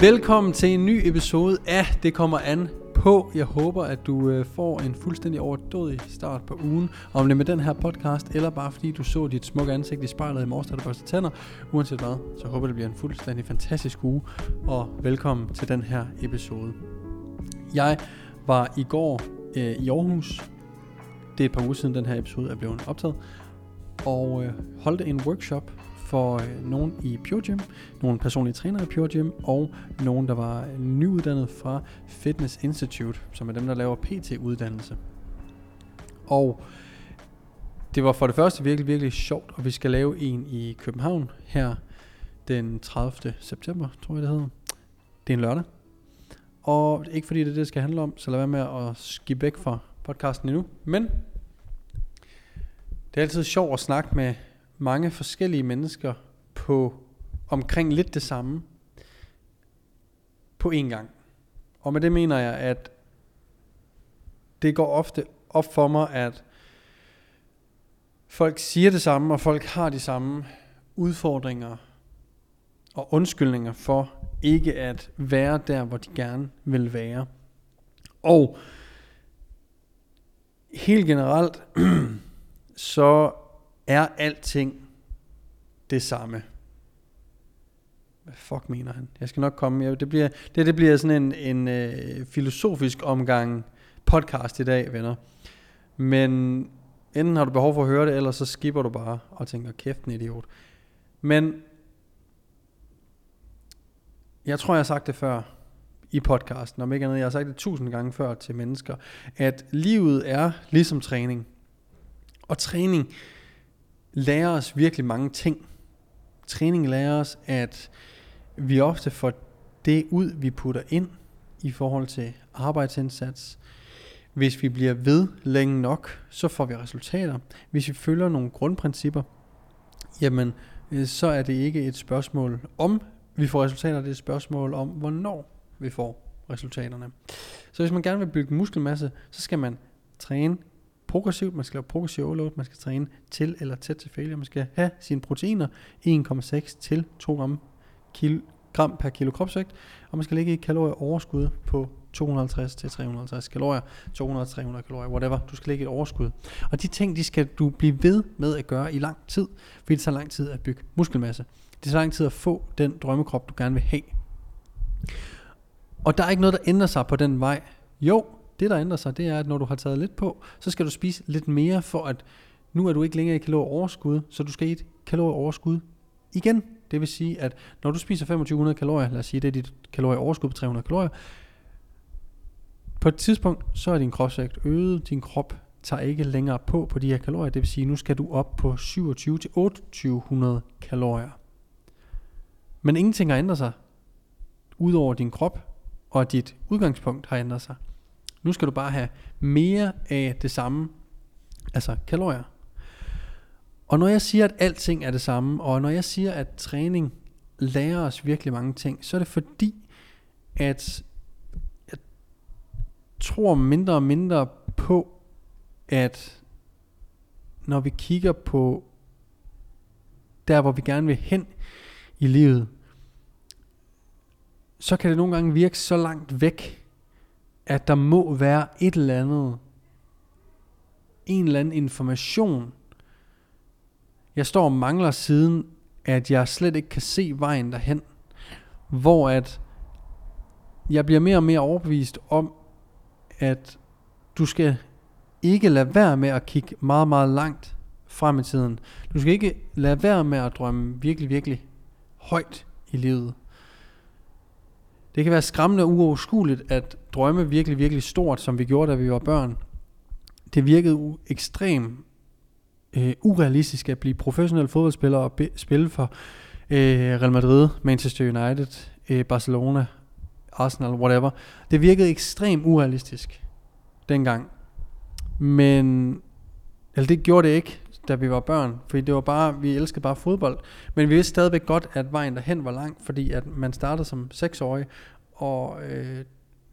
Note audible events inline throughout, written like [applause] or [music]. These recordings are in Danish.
Velkommen til en ny episode af Det kommer an på. Jeg håber, at du øh, får en fuldstændig overdådig start på ugen. Om det er med den her podcast, eller bare fordi du så dit smukke ansigt i spejlet i morges, da du børste tænder. Uanset hvad, så håber jeg, det bliver en fuldstændig fantastisk uge. Og velkommen til den her episode. Jeg var i går øh, i Aarhus. Det er et par uger siden, den her episode er blevet optaget. Og øh, holdte en workshop for øh, nogen i Pure Gym, nogle personlige trænere i Pure Gym, og nogen, der var nyuddannet fra Fitness Institute, som er dem, der laver PT-uddannelse. Og det var for det første virkelig, virkelig sjovt, og vi skal lave en i København her den 30. september, tror jeg det hedder. Det er en lørdag. Og ikke fordi det er det, det skal handle om, så lad være med at skibbe væk fra podcasten endnu. Men det er altid sjovt at snakke med mange forskellige mennesker på omkring lidt det samme på én gang. Og med det mener jeg, at det går ofte op for mig, at folk siger det samme, og folk har de samme udfordringer og undskyldninger for ikke at være der, hvor de gerne vil være. Og helt generelt, [clears throat] så er alting det samme. Hvad fuck mener han? Jeg skal nok komme. Jeg, det, bliver, det, det bliver sådan en, en øh, filosofisk omgang podcast i dag, venner. Men enten har du behov for at høre det, eller så skipper du bare og tænker, kæft en idiot. Men jeg tror, jeg har sagt det før i podcasten, om ikke andet, jeg har sagt det tusind gange før til mennesker, at livet er ligesom træning. Og træning, lærer os virkelig mange ting. Træning lærer os, at vi ofte får det ud, vi putter ind i forhold til arbejdsindsats. Hvis vi bliver ved længe nok, så får vi resultater. Hvis vi følger nogle grundprincipper, jamen, øh, så er det ikke et spørgsmål om vi får resultater, det er et spørgsmål om, hvornår vi får resultaterne. Så hvis man gerne vil bygge muskelmasse, så skal man træne progressivt, man skal lave progressiv overload, man skal træne til eller tæt til failure, man skal have sine proteiner 1,6 til 2 gram, kilo, gram per kilo kropsvægt, og man skal ligge i kalorier overskud på 250 til 350 kalorier, 200-300 kalorier, whatever. Du skal lægge et overskud. Og de ting, de skal du blive ved med at gøre i lang tid, fordi det tager lang tid at bygge muskelmasse. Det tager lang tid at få den drømmekrop, du gerne vil have. Og der er ikke noget, der ændrer sig på den vej. Jo, det der ændrer sig, det er, at når du har taget lidt på, så skal du spise lidt mere, for at nu er du ikke længere i kalorieoverskud, så du skal i et kalorieoverskud igen. Det vil sige, at når du spiser 2500 kalorier, lad os sige, det er dit kalorieoverskud på 300 kalorier, på et tidspunkt, så er din kropsvægt øget, din krop tager ikke længere på på de her kalorier, det vil sige, nu skal du op på 27-2800 kalorier. Men ingenting har ændret sig, udover din krop, og dit udgangspunkt har ændret sig. Nu skal du bare have mere af det samme, altså kalorier. Og når jeg siger, at alting er det samme, og når jeg siger, at træning lærer os virkelig mange ting, så er det fordi, at jeg tror mindre og mindre på, at når vi kigger på der, hvor vi gerne vil hen i livet, så kan det nogle gange virke så langt væk, at der må være et eller andet, en eller anden information, jeg står og mangler siden, at jeg slet ikke kan se vejen derhen, hvor at jeg bliver mere og mere overbevist om, at du skal ikke lade være med at kigge meget, meget langt frem i tiden. Du skal ikke lade være med at drømme virkelig, virkelig højt i livet. Det kan være skræmmende og uoverskueligt at drømme virkelig, virkelig stort, som vi gjorde, da vi var børn. Det virkede u- ekstremt øh, urealistisk at blive professionel fodboldspiller og be- spille for øh, Real Madrid, Manchester United, øh, Barcelona, Arsenal, whatever. Det virkede ekstremt urealistisk dengang. Men, eller det gjorde det ikke, da vi var børn, fordi det var bare, vi elskede bare fodbold. Men vi vidste stadigvæk godt, at vejen derhen var lang, fordi at man startede som 6-årig, og øh,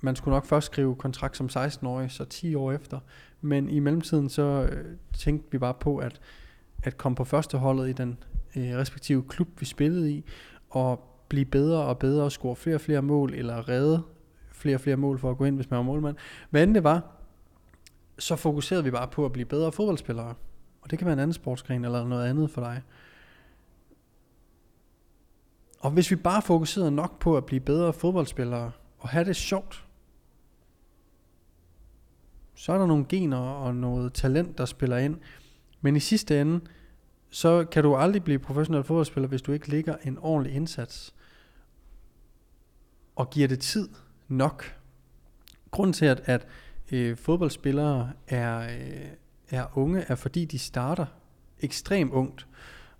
man skulle nok først skrive kontrakt som 16-årig, så 10 år efter. Men i mellemtiden så øh, tænkte vi bare på at, at komme på førsteholdet i den øh, respektive klub, vi spillede i, og blive bedre og bedre og score flere og flere mål, eller redde flere og flere mål for at gå ind, hvis man var målmand. Hvad end det var, så fokuserede vi bare på at blive bedre fodboldspillere. Og det kan være en anden sportsgren eller noget andet for dig. Og hvis vi bare fokuserede nok på at blive bedre fodboldspillere og have det sjovt, så er der nogle gener og noget talent, der spiller ind. Men i sidste ende, så kan du aldrig blive professionel fodboldspiller, hvis du ikke ligger en ordentlig indsats og giver det tid nok. Grunden til, at, at øh, fodboldspillere er, øh, er unge, er fordi de starter ekstremt ungt.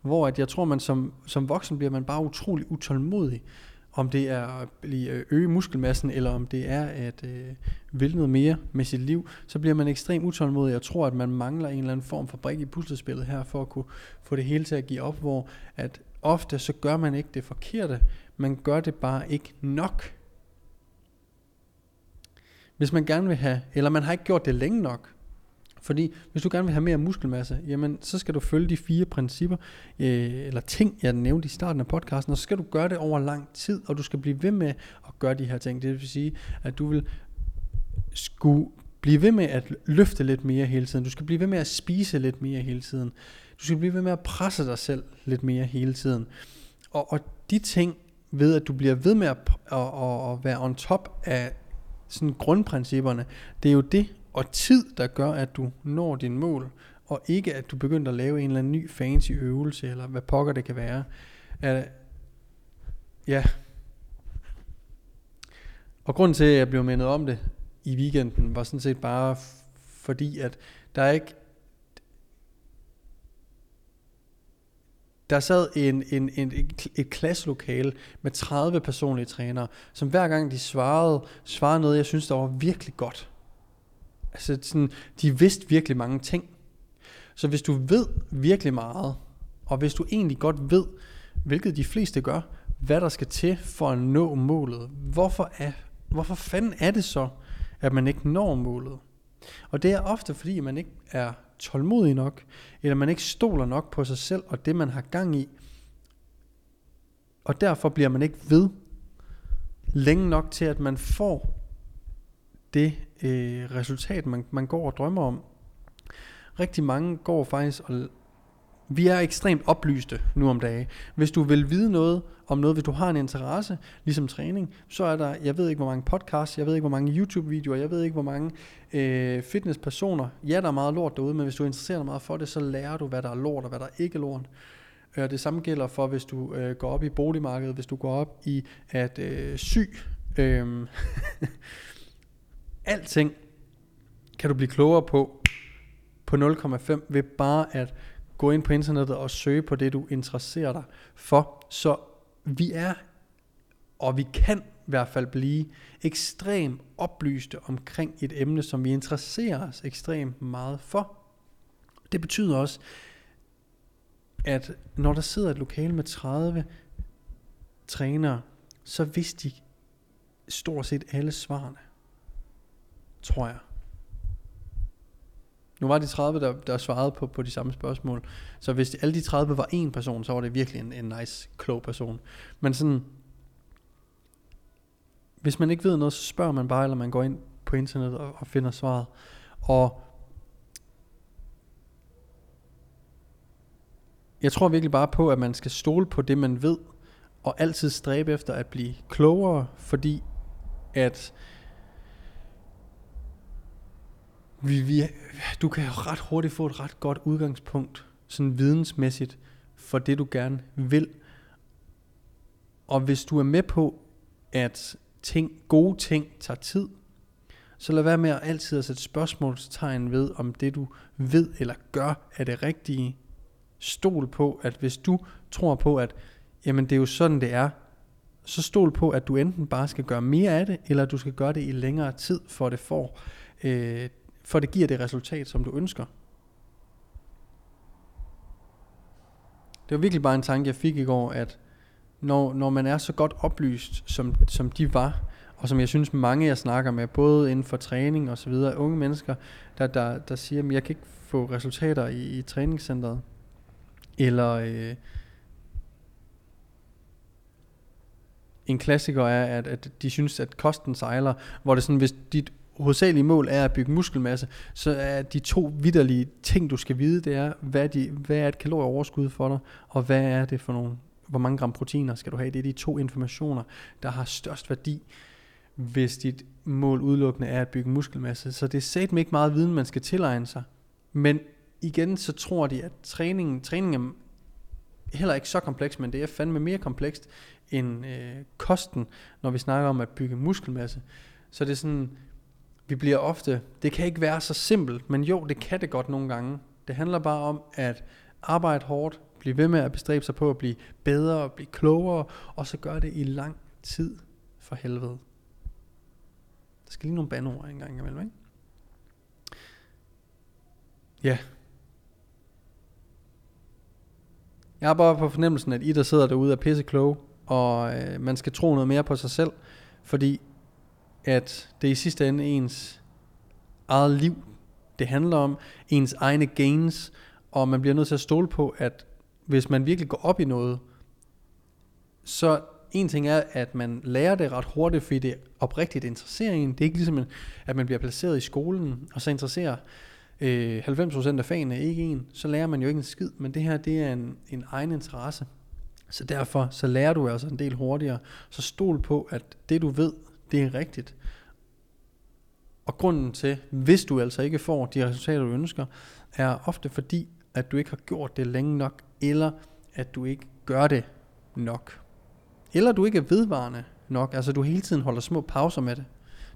Hvor at jeg tror, man som, som voksen bliver man bare utrolig utålmodig. Om det er at blive, øh, øge muskelmassen, eller om det er at øh, vil noget mere med sit liv, så bliver man ekstremt utålmodig. Jeg tror, at man mangler en eller anden form for brik i puslespillet her, for at kunne få det hele til at give op, hvor at ofte så gør man ikke det forkerte, man gør det bare ikke nok. Hvis man gerne vil have, eller man har ikke gjort det længe nok, fordi hvis du gerne vil have mere muskelmasse, jamen så skal du følge de fire principper, øh, eller ting, jeg nævnte i starten af podcasten, og så skal du gøre det over lang tid, og du skal blive ved med at gøre de her ting. Det vil sige, at du vil skulle blive ved med at løfte lidt mere hele tiden. Du skal blive ved med at spise lidt mere hele tiden. Du skal blive ved med at presse dig selv lidt mere hele tiden. Og, og de ting, ved at du bliver ved med at, at, at, at være on top af sådan grundprincipperne, det er jo det og tid, der gør, at du når din mål, og ikke at du begynder at lave en eller anden ny fancy øvelse, eller hvad pokker det kan være. At, ja. Og grunden til, at jeg blev mindet om det i weekenden, var sådan set bare fordi, at der er ikke Der sad en, en, en, et klasselokale med 30 personlige trænere, som hver gang de svarede, svarede noget, jeg synes, der var virkelig godt. Altså sådan, de vidste virkelig mange ting. Så hvis du ved virkelig meget, og hvis du egentlig godt ved, hvilket de fleste gør, hvad der skal til for at nå målet, hvorfor, er, hvorfor fanden er det så, at man ikke når målet? Og det er ofte fordi, man ikke er tålmodig nok, eller man ikke stoler nok på sig selv og det, man har gang i. Og derfor bliver man ikke ved længe nok til, at man får det øh, resultat, man, man går og drømmer om. Rigtig mange går faktisk og vi er ekstremt oplyste nu om dagen. Hvis du vil vide noget om noget, hvis du har en interesse, ligesom træning, så er der, jeg ved ikke hvor mange podcasts, jeg ved ikke hvor mange YouTube-videoer, jeg ved ikke hvor mange øh, fitnesspersoner. Ja, der er meget lort derude, men hvis du interesserer dig meget for det, så lærer du, hvad der er lort og hvad der ikke er lort. Og det samme gælder for, hvis du øh, går op i boligmarkedet, hvis du går op i at øh, sy. Øh, [laughs] alting kan du blive klogere på på 0,5 ved bare at gå ind på internettet og søge på det, du interesserer dig for. Så vi er, og vi kan i hvert fald blive ekstremt oplyste omkring et emne, som vi interesserer os ekstremt meget for. Det betyder også, at når der sidder et lokale med 30 trænere, så vidste de stort set alle svarene. Tror jeg. Nu var de 30, der, der svarede på, på de samme spørgsmål. Så hvis de, alle de 30 var en person, så var det virkelig en, en nice, klog person. Men sådan, hvis man ikke ved noget, så spørger man bare, eller man går ind på internet og, og finder svaret. Og jeg tror virkelig bare på, at man skal stole på det, man ved, og altid stræbe efter at blive klogere, fordi at vi, vi, du kan jo ret hurtigt få et ret godt udgangspunkt, sådan vidensmæssigt, for det du gerne vil. Og hvis du er med på, at ting, gode ting tager tid. Så lad være med at altid at sætte spørgsmålstegn ved, om det du ved eller gør er det rigtige. Stol på, at hvis du tror på, at jamen det er jo sådan det er, så stol på, at du enten bare skal gøre mere af det, eller du skal gøre det i længere tid, for det får, øh, for det giver det resultat, som du ønsker. Det var virkelig bare en tanke, jeg fik i går, at når, når man er så godt oplyst, som, som de var, og som jeg synes mange jeg snakker med, både inden for træning og så videre, unge mennesker, der, der, der siger, at jeg kan ikke få resultater i, i træningscenteret, eller øh, en klassiker er, at, at de synes, at kosten sejler, hvor det sådan, hvis dit hovedsagelige mål er at bygge muskelmasse, så er de to vidderlige ting, du skal vide, det er, hvad, de, hvad er et kalorieoverskud for dig, og hvad er det for nogle, hvor mange gram proteiner skal du have. Det er de to informationer, der har størst værdi, hvis dit mål udelukkende er at bygge muskelmasse. Så det er satme ikke meget viden, man skal tilegne sig. Men igen, så tror de, at træningen, træningen er heller ikke så kompleks, men det er fandme mere komplekst end øh, kosten, når vi snakker om at bygge muskelmasse. Så det er sådan, vi bliver ofte, det kan ikke være så simpelt, men jo, det kan det godt nogle gange. Det handler bare om at arbejde hårdt, blive ved med at bestræbe sig på at blive bedre og blive klogere, og så gøre det i lang tid for helvede. Der skal lige nogle bandord engang imellem, ikke? Ja. Jeg har bare på fornemmelsen, at I, der sidder derude, er pisse kloge, og øh, man skal tro noget mere på sig selv, fordi at det i sidste ende ens eget liv, det handler om ens egne gains, og man bliver nødt til at stole på, at hvis man virkelig går op i noget, så en ting er, at man lærer det ret hurtigt, fordi det oprigtigt interesserer en. Det er ikke ligesom, at man bliver placeret i skolen, og så interesserer øh, 90% af fagene ikke en. Så lærer man jo ikke en skid, men det her, det er en, en egen interesse. Så derfor, så lærer du altså en del hurtigere. Så stol på, at det du ved, det er rigtigt. Og grunden til, hvis du altså ikke får de resultater, du ønsker, er ofte fordi, at du ikke har gjort det længe nok, eller at du ikke gør det nok. Eller du ikke er vedvarende nok, altså du hele tiden holder små pauser med det.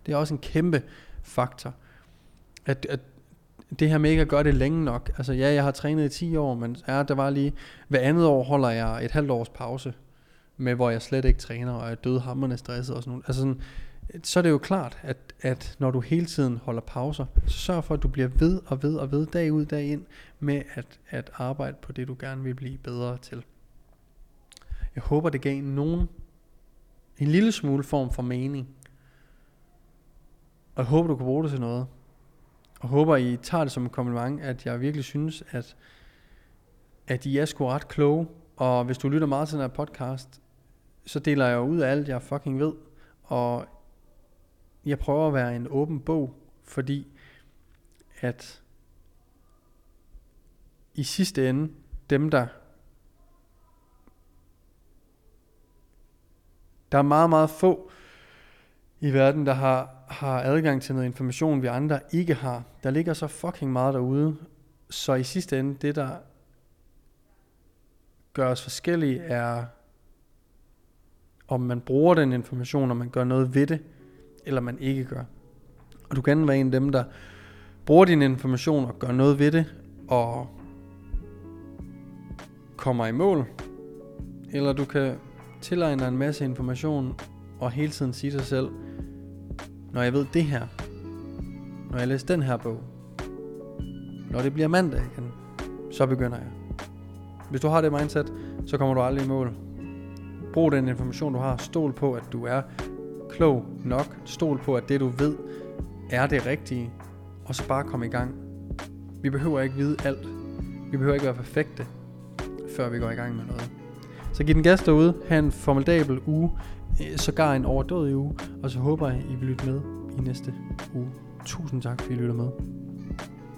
Det er også en kæmpe faktor. At, at det her med ikke at gøre det længe nok. Altså ja, jeg har trænet i 10 år, men ja, der var lige, hver andet år holder jeg et halvt års pause, med hvor jeg slet ikke træner, og er dødhammerne stresset og sådan noget. Altså sådan, så er det jo klart, at, at når du hele tiden holder pauser, så sørg for, at du bliver ved og ved og ved, dag ud, dag ind, med at, at arbejde på det, du gerne vil blive bedre til. Jeg håber, det gav nogen en lille smule form for mening. Og jeg håber, du kan bruge det til noget. Og håber, I tager det som en kompliment, at jeg virkelig synes, at, at I er sgu ret kloge. Og hvis du lytter meget til den her podcast, så deler jeg ud af alt, jeg fucking ved. Og jeg prøver at være en åben bog, fordi at i sidste ende, dem der der er meget, meget få i verden, der har, har adgang til noget information, vi andre ikke har. Der ligger så fucking meget derude, så i sidste ende, det der gør os forskellige, er om man bruger den information, og man gør noget ved det, eller man ikke gør. Og du kan være en af dem, der bruger din information og gør noget ved det, og kommer i mål. Eller du kan tilegne dig en masse information, og hele tiden sige til dig selv, når jeg ved det her, når jeg læser den her bog, når det bliver mandag igen, så begynder jeg. Hvis du har det mindset, så kommer du aldrig i mål. Brug den information, du har. Stol på, at du er klog nok. Stol på, at det du ved er det rigtige. Og så bare kom i gang. Vi behøver ikke vide alt. Vi behøver ikke være perfekte, før vi går i gang med noget. Så giv den gas derude. Ha' en formidabel uge. Eh, sågar en overdådig uge. Og så håber jeg, I vil lytte med i næste uge. Tusind tak, fordi I lytter med.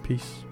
Peace.